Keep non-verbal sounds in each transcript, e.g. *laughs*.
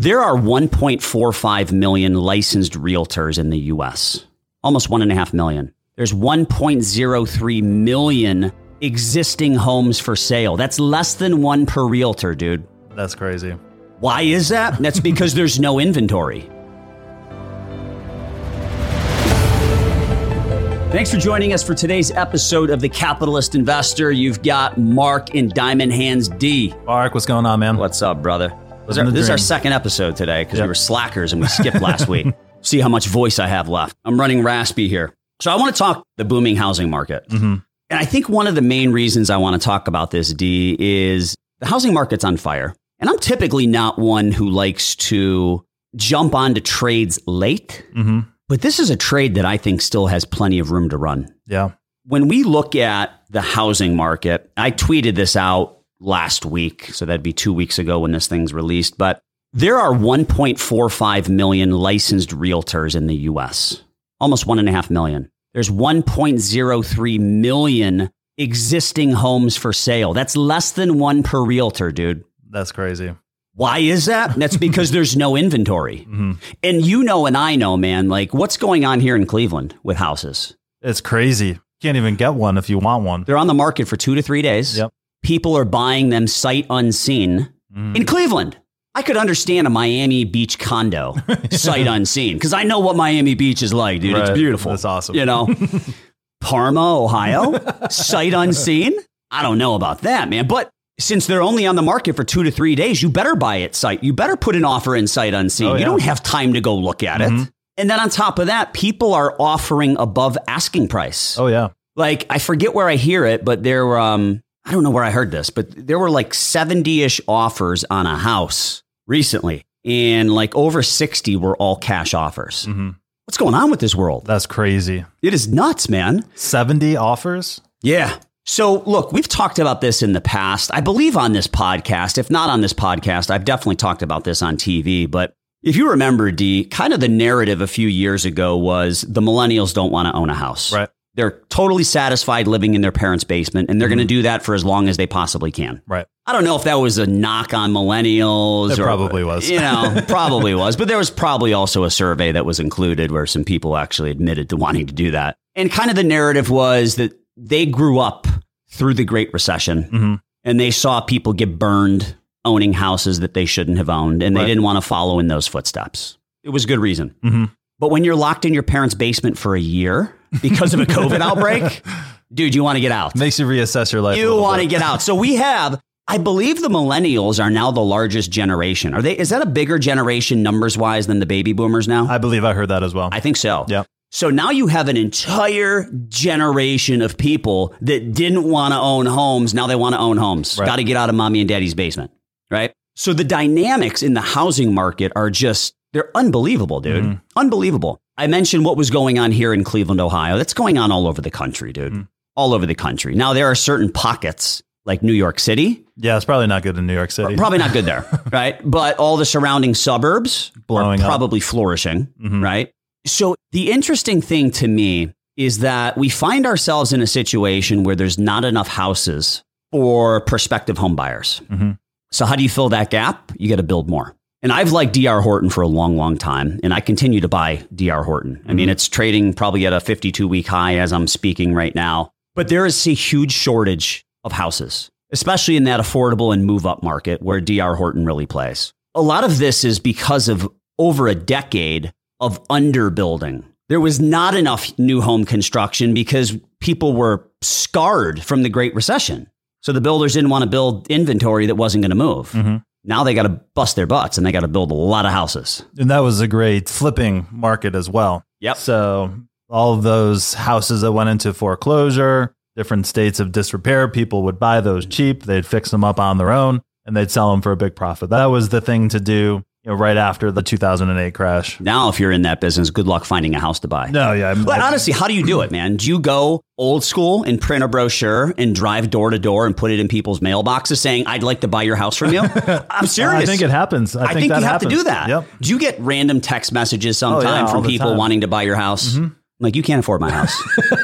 There are 1.45 million licensed realtors in the US, almost 1.5 million. There's 1.03 million existing homes for sale. That's less than one per realtor, dude. That's crazy. Why is that? That's because there's no inventory. Thanks for joining us for today's episode of The Capitalist Investor. You've got Mark in Diamond Hands D. Mark, what's going on, man? What's up, brother? This, Living the this is our second episode today because we were slackers and we skipped last week. *laughs* See how much voice I have left. I'm running raspy here. So I want to talk the booming housing market. Mhm. And I think one of the main reasons I want to talk about this, D, is the housing market's on fire. And I'm typically not one who likes to jump onto trades late, Mhm. but this is a trade that I think still has plenty of room to run. Yeah. When we look at the housing market, I tweeted this out last week, so that'd be two weeks ago when this thing's released, but there are 1.45 million licensed realtors in the US, almost 1.5 million. There's 1.03 million existing homes for sale. That's less than one per realtor, dude. That's crazy. Why is that? That's *laughs* because there's no inventory. Mhm. And you know, and I know, man, like what's going on here in Cleveland with houses? It's crazy. Can't even get one if you want one. They're on the market for two to three days. Yep. People are buying them sight unseen Mhm. in Cleveland. I could understand a Miami Beach condo *laughs* sight unseen because I know what Miami Beach is like, dude. It's beautiful. That's awesome. You know, *laughs* Parma, Ohio, sight unseen. I don't know about that, man. But since they're only on the market for two to three days, you better buy it sight. You better put an offer in sight unseen. Oh, You don't have time to go look at it. Mhm. And then on top of that, people are offering above asking price. Oh yeah. Like I forget where I hear it, but there were um I don't know where I heard this, but there were like 70-ish offers on a house recently. And like over 60 were all cash offers. hmm What's going on with this world? That's crazy. It is nuts, man. 70 offers? Yeah. So, look, we've talked about this in the past. I believe on this podcast. If not on this podcast, I've definitely talked about this on TV. But if you remember, D, kind of the narrative a few years ago was the millennials don't want to own a house. Right. They're totally satisfied living in their parents' basement, and they're going to do that for as long as they possibly can. Right. I don't know if that was a knock on millennials. It or, probably was. You know, *laughs* probably was. But there was probably also a survey that was included where some people actually admitted to wanting to do that. And kind of the narrative was that they grew up through the Great Recession hmm and they saw people get burned owning houses that they shouldn't have owned, and they Right. didn't want to follow in those footsteps. It was good reason. hmm But when you're locked in your parents' basement for a year because of a COVID outbreak, *laughs* dude, you want to get out. Makes you reassess your life. You want to get out. So we have, I believe the millennials are now the largest generation. Are they, is that a bigger generation numbers wise than the baby boomers now? I believe I heard that as well. I think so. Yeah. So now you have an entire generation of people that didn't want to own homes. Now they want to own homes. Right. Got to get out of mommy and daddy's basement. Right. So the dynamics in the housing market are just, they're unbelievable, dude. Mhm. Unbelievable. I mentioned what was going on here in Cleveland, Ohio. That's going on all over the country, dude. Mhm. All over the country. Now there are certain pockets like New York City, yeah, it's probably not good in New York City. probably not good there, *laughs* right? But all the surrounding suburbs Blowing are up. probably flourishing, Mhm. right? So the interesting thing to me is that we find ourselves in a situation where there's not enough houses for prospective home buyers. Mhm. So how do you fill that gap? You got to build more. And I've liked DR Horton for a long, long time, and I continue to buy DR Horton. I mean, it's trading probably at a 52 week high as I'm speaking right now. But there is a huge shortage of houses, especially in that affordable and move up market where DR Horton really plays. A lot of this is because of over a decade of underbuilding. There was not enough new home construction because people were scarred from the Great Recession. So the builders didn't want to build inventory that wasn't going to move. Mhm. Now they got to bust their butts and they got to build a lot of houses. And that was a great flipping market as well. Yep. So all of those houses that went into foreclosure, different states of disrepair, people would buy those cheap. They'd fix them up on their own and they'd sell them for a big profit. That was the thing to do, you know, right after the 2008 crash. Now, if you're in that business, good luck finding a house to buy. No, yeah. But honestly, how do you do it, man? Do you go old school and print a brochure and drive door to door and put it in people's mailboxes saying, I'd like to buy your house from you? *laughs* I'm serious. I think it happens. I, I think, that you have to do that. Yep. Do you get random text messages Oh, yeah, from people time. Mm-hmm. wanting to buy your house? I'm Like, you can't afford my house. *laughs*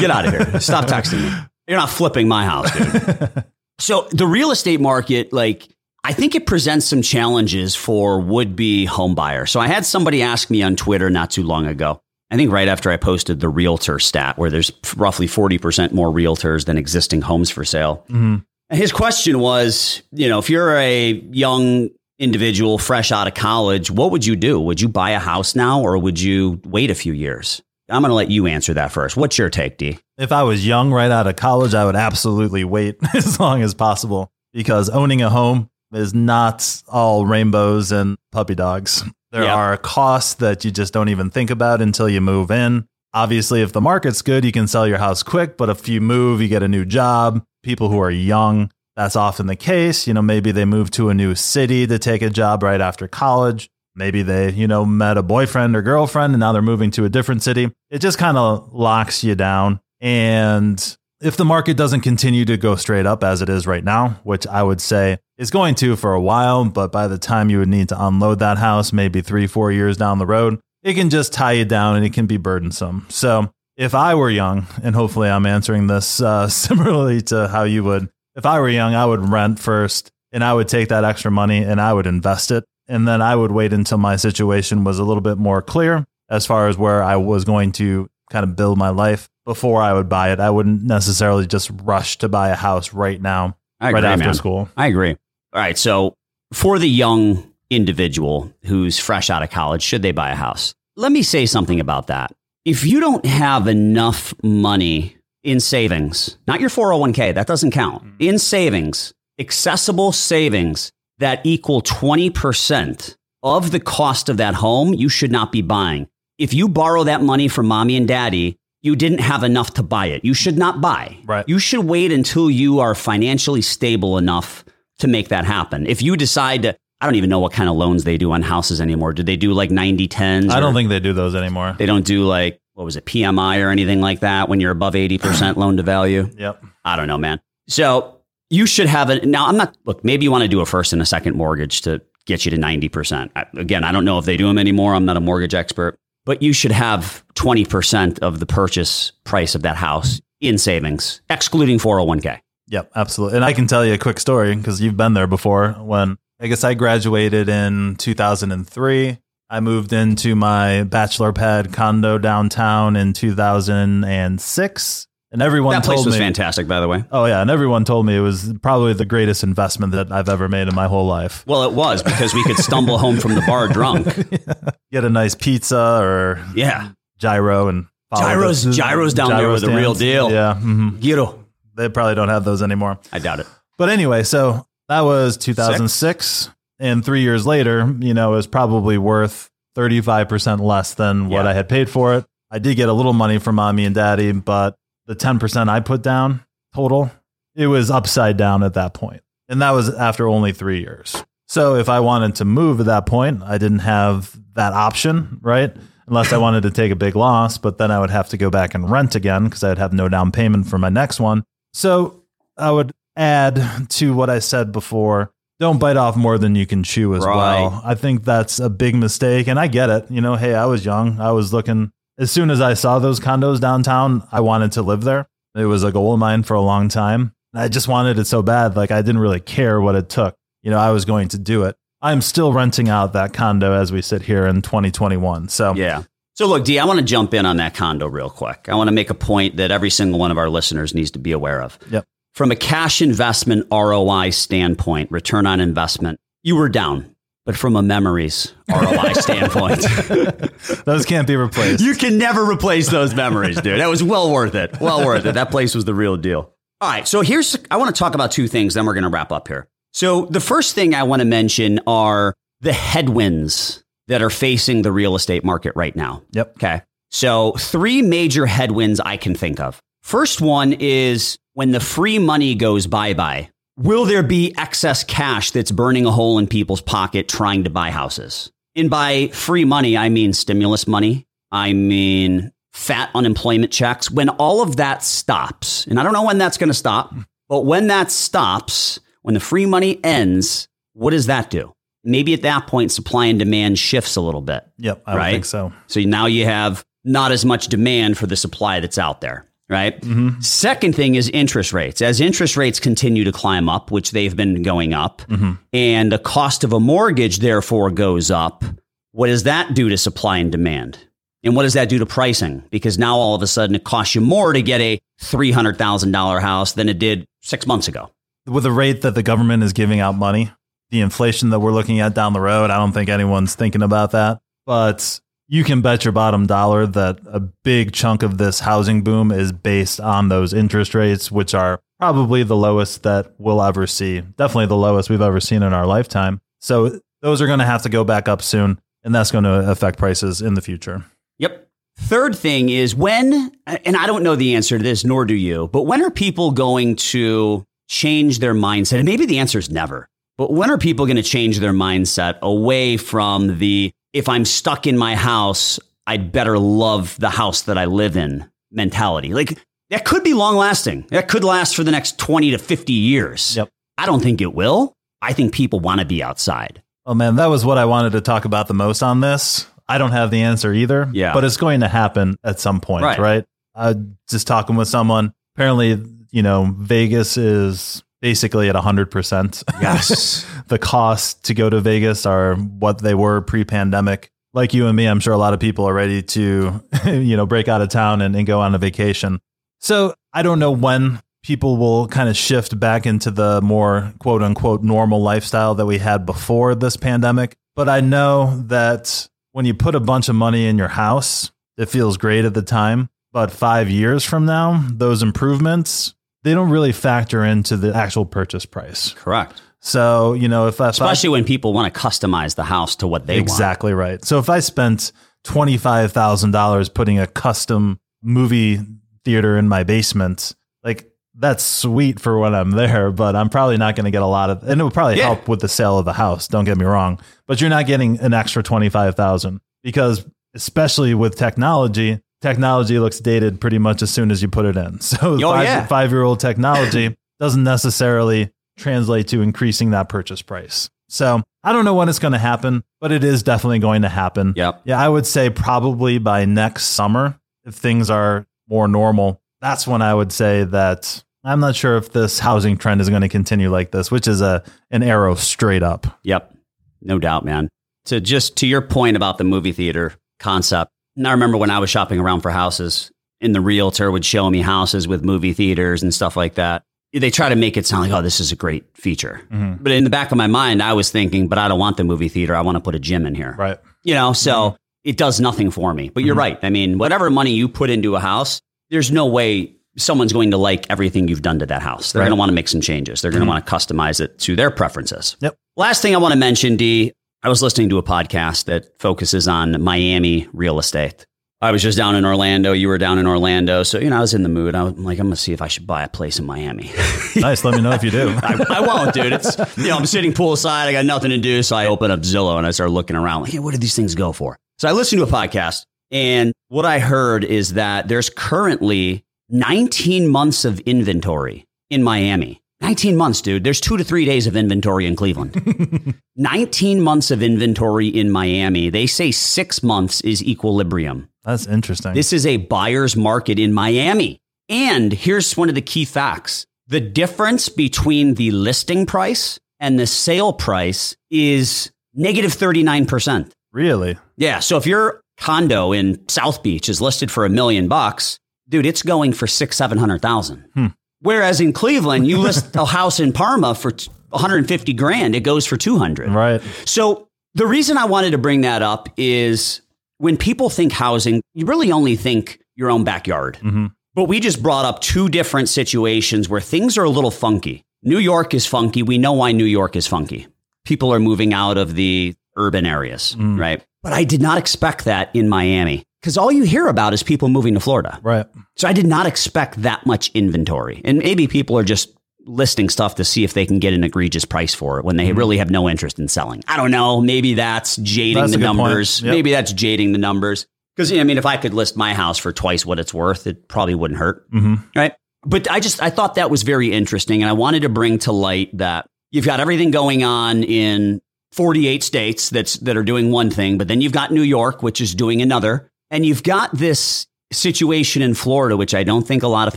Get out of here. Stop texting me. You're not flipping my house, dude. *laughs* so the real estate market, like, I think it presents some challenges for would be home buyers. So I had somebody ask me on Twitter not too long ago. I think right after I posted the realtor stat, where there's roughly 40% more realtors than existing homes for sale. Mm-hmm. And his question was, you know, if you're a young individual fresh out of college, what would you do? Would you buy a house now or would you wait a few years? I'm going to let you answer that first. What's your take, D? If I was young right out of college, I would absolutely wait *laughs* as long as possible because owning a home is not all rainbows and puppy dogs. There Yeah. are costs that you just don't even think about until you move in. Obviously, if the market's good, you can sell your house quick, but if you move, you get a new job. People who are young, that's often the case. You know, maybe they move to a new city to take a job right after college. Maybe they, you know, met a boyfriend or girlfriend and now they're moving to a different city. It just kind of locks you down. And if the market doesn't continue to go straight up as it is right now, which I would say is going to for a while, but by the time you would need to unload that house, maybe three, four years down the road, it can just tie you down and it can be burdensome. So if I were young, and hopefully I'm answering this uh, *laughs* similarly to how you would, if I were young, I would rent first and I would take that extra money and I would invest it. And then I would wait until my situation was a little bit more clear as far as where I was going to kind of build my life before I would buy it. I wouldn't necessarily just rush to buy a house right now, I right agree, after man. school. I agree. All right. So for the young individual who's fresh out of college, should they buy a house? Let me say something about that. If you don't have enough money in savings, not your 401k, that doesn't count, mm-hmm. in savings, accessible savings that equal 20% of the cost of that home, you should not be buying. If you borrow that money from mommy and daddy, you didn't have enough to buy it. You should not buy. Right. You should wait until you are financially stable enough to make that happen. If you decide to, I don't even know what kind of loans they do on houses anymore. Do they do like 90 10s? I don't think they do those anymore. they don't do like, what was it, PMI or anything like that when you're above 80% loan to value? Yep. I don't know, man. So you should have it. Now, I'm not, look, maybe you want to do a first and a second mortgage to get you to 90%. I, again, I don't know if they do them anymore. I'm not a mortgage expert, but you should have 20% of the purchase price of that house in savings, excluding 401k. Yep, absolutely. And I can tell you a quick story because you've been there before. When I guess I graduated in 2003, I moved into my bachelor pad condo downtown in 2006, and everyone That place was me, fantastic, by the way. "Oh yeah," and everyone told me it was probably the greatest investment that I've ever made in my whole life. Well, it was because we could stumble home from the bar drunk. *laughs* Get a nice pizza or Yeah. gyro and Gyros- the- gyros down there were the real deal. Yeah, hmm Gyro. They probably don't have those anymore. I doubt it. But anyway, so that was 2006. And three years later, you know, it was probably worth 35% less than what Yeah. I had paid for it. I did get a little money from mommy and daddy, but the 10% I put down total, it was upside down at that point. And that was after only three years. So if I wanted to move at that point, I didn't have that option, right? Unless I wanted to take a big loss, but then I would have to go back and rent again because I'd have no down payment for my next one. So I would add to what I said before don't bite off more than you can chew as Right. well. I think that's a big mistake. And I get it. You know, hey, I was young. I was looking, as soon as I saw those condos downtown, I wanted to live there. It was a goal of mine for a long time. I just wanted it so bad. Like I didn't really care what it took. You know, I was going to do it. I'm still renting out that condo as we sit here in 2021. So Yeah. So look, D, I want to jump in on that condo real quick. I want to make a point that every single one of our listeners needs to be aware of. Yep. From a cash investment ROI standpoint, return on investment, you were down. But from a memories *laughs* ROI standpoint, *laughs* those can't be replaced. you can never replace those memories, dude. That was well worth it. Well worth it. That place was the real deal. All right. So here's, I want to talk about two things, then we're going to wrap up here. So the first thing I want to mention are the headwinds that are facing the real estate market right now. Yep. Okay. So, three major headwinds I can think of. First one is when the free money goes bye bye, will there be excess cash that's burning a hole in people's pocket trying to buy houses? And by free money, I mean stimulus money. I mean fat unemployment checks. When all of that stops, and I don't know when that's going to stop, but when that stops, when the free money ends, what does that do? Maybe at that point, supply and demand shifts a little bit. Yep. I Right? think so. So now you have not as much demand for the supply that's out there. right? Mm-hmm. Second thing is interest rates. As interest rates continue to climb up, which they've been going up, mm-hmm. and the cost of a mortgage therefore goes up, what does that do to supply and demand? And what does that do to pricing? Because now all of a sudden it costs you more to get a $300,000 house than it did six months ago. With the rate that the government is giving out money, the inflation that we're looking at down the road, I don't think anyone's thinking about that. But you can bet your bottom dollar that a big chunk of this housing boom is based on those interest rates, which are probably the lowest that we'll ever see. Definitely the lowest we've ever seen in our lifetime. So those are going to have to go back up soon, and that's going to affect prices in the future. Yep. Third thing is when, and I don't know the answer to this, nor do you, but when are people going to change their mindset? And maybe the answer is never, but when are people going to change their mindset away from the, if I'm stuck in my house, I'd better love the house that I live in mentality? Like that could be long lasting. That could last for the next 20 to 50 years. Yep. I don't think it will. I think people want to be outside. Oh man, that was what I wanted to talk about the most on this. I don't have the answer either. Yeah. But it's going to happen at some point, Right. right? I just talking with someone. Apparently, you know, Vegas is basically at 100%. Yes. *laughs* the costs to go to Vegas are what they were pre-pandemic. Like you and me, I'm sure a lot of people are ready to, *laughs* you know, break out of town and, and go on a vacation. So I don't know when people will kind of shift back into the more quote unquote normal lifestyle that we had before this pandemic. But I know that when you put a bunch of money in your house, it feels great at the time. But five years from now, those improvements, they don't really factor into the actual purchase price. Correct. So, you know, if I, if I- Especially when people want to customize the house to what they want. exactly right. So if I spent $25,000 putting a custom movie theater in my basement, like that's sweet for when I'm there, but I'm probably not going to get a lot of, and it would probably Yeah. help with the sale of the house. Don't get me wrong, but you're not getting an extra 25,000 because especially with technology, technology looks dated pretty much as soon as you put it in. *laughs* So Oh, five, yeah. five year old *laughs* technology doesn't necessarily translate to increasing that purchase price. So I don't know when it's going to happen, but it is definitely going to happen. Yep. Yeah, I would say probably by next summer, if things are more normal, that's when I would say that I'm not sure if this housing trend is going to continue like this, which is a an arrow straight up. Yep. No doubt, man. So just to your point about the movie theater concept, and I remember when I was shopping around for houses and the realtor would show me houses with movie theaters and stuff like that. They try to make it sound like, oh, this is a great feature. Mm-hmm. But in the back of my mind, I was thinking, but I don't want the movie theater. I want to put a gym in here. Right. You know, so mm-hmm. it does nothing for me. But you're mm-hmm. right. I mean, whatever money you put into a house, there's no way someone's going to like everything you've done to that house. They're Right. going to want to make some changes. They're going to want to customize it to their preferences. Yep. Last thing I want to mention, D, I was listening to a podcast that focuses on Miami real estate. I was just down in Orlando. You were down in Orlando. So, you know, I was in the mood. I was like, I'm going to see if I should buy a place in Miami. *laughs* Nice. Let me know if you do. *laughs* I, I won't, dude. It's you know I'm sitting poolside. I got nothing to do, so I open up Zillow and I start looking around. Like, hey, what do these things go for? So I listened to a podcast, and what I heard is that there's currently 19 months of inventory in Miami. 19 months, dude. There's two to three days of inventory in Cleveland. *laughs* 19 months of inventory in Miami. They say six months is equilibrium. That's interesting. This is a buyer's market in Miami. And here's one of the key facts the difference between the listing price and the sale price is negative 39%. really? Yeah. So if your condo in South Beach is listed for a million bucks, dude, it's going for six, 700,000. Hmm. Whereas in Cleveland, you list a house in Parma for t- 150 grand, it goes for 200. Right. So the reason I wanted to bring that up is when people think housing, you really only think your own backyard. hmm But we just brought up two different situations where things are a little funky. New York is funky. We know why New York is funky. People are moving out of the urban areas, Mm. right? But I did not expect that in Miami because all you hear about is people moving to Florida. Right. So I did not expect that much inventory. And maybe people are just listing stuff to see if they can get an egregious price for it when Mm-hmm. they really have no interest in selling. I don't know. Maybe that's jading That's the a good point. numbers. Yep. Maybe that's jading the numbers. Because, I mean, if I could list my house for twice what it's worth, it probably wouldn't hurt. hmm Right. But I just, I thought that was very interesting. And I wanted to bring to light that you've got everything going on in 48 states that's, that are doing one thing, but then you've got New York, which is doing another. And you've got this situation in Florida, which I don't think a lot of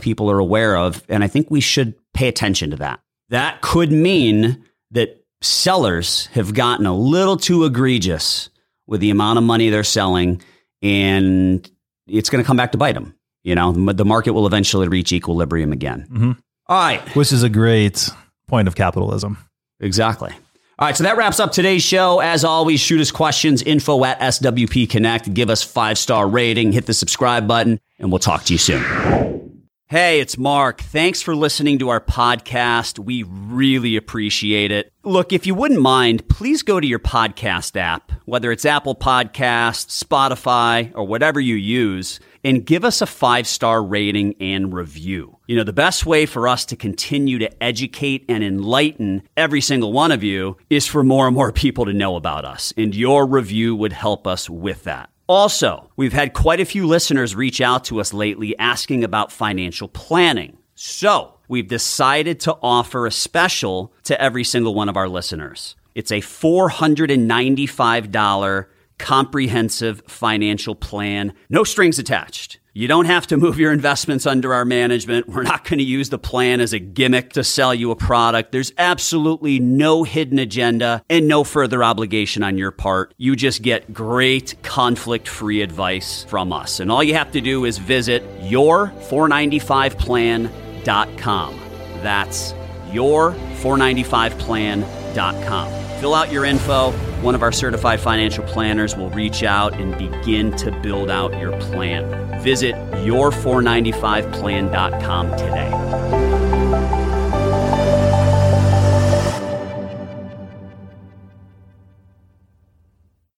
people are aware of. And I think we should pay attention to that. That could mean that sellers have gotten a little too egregious with the amount of money they're selling, and it's going to come back to bite them. You know, the market will eventually reach equilibrium again. Mm-hmm. All right. Which is a great point of capitalism. Exactly. All right, so that wraps up today's show. As always, shoot us questions, info at SWP Connect. Give us five star rating, hit the subscribe button, and we'll talk to you soon. Hey, it's Mark. Thanks for listening to our podcast. We really appreciate it. Look, if you wouldn't mind, please go to your podcast app, whether it's Apple Podcasts, Spotify, or whatever you use, and give us a five star rating and review. You know, the best way for us to continue to educate and enlighten every single one of you is for more and more people to know about us, and your review would help us with that. Also, we've had quite a few listeners reach out to us lately asking about financial planning. So, we've decided to offer a special to every single one of our listeners. It's a $495 comprehensive financial plan, no strings attached. You don't have to move your investments under our management. We're not going to use the plan as a gimmick to sell you a product. There's absolutely no hidden agenda and no further obligation on your part. You just get great conflict free advice from us. And all you have to do is visit your495plan.com. That's your495plan.com. Fill out your info. One of our certified financial planners will reach out and begin to build out your plan. Visit your495plan.com today.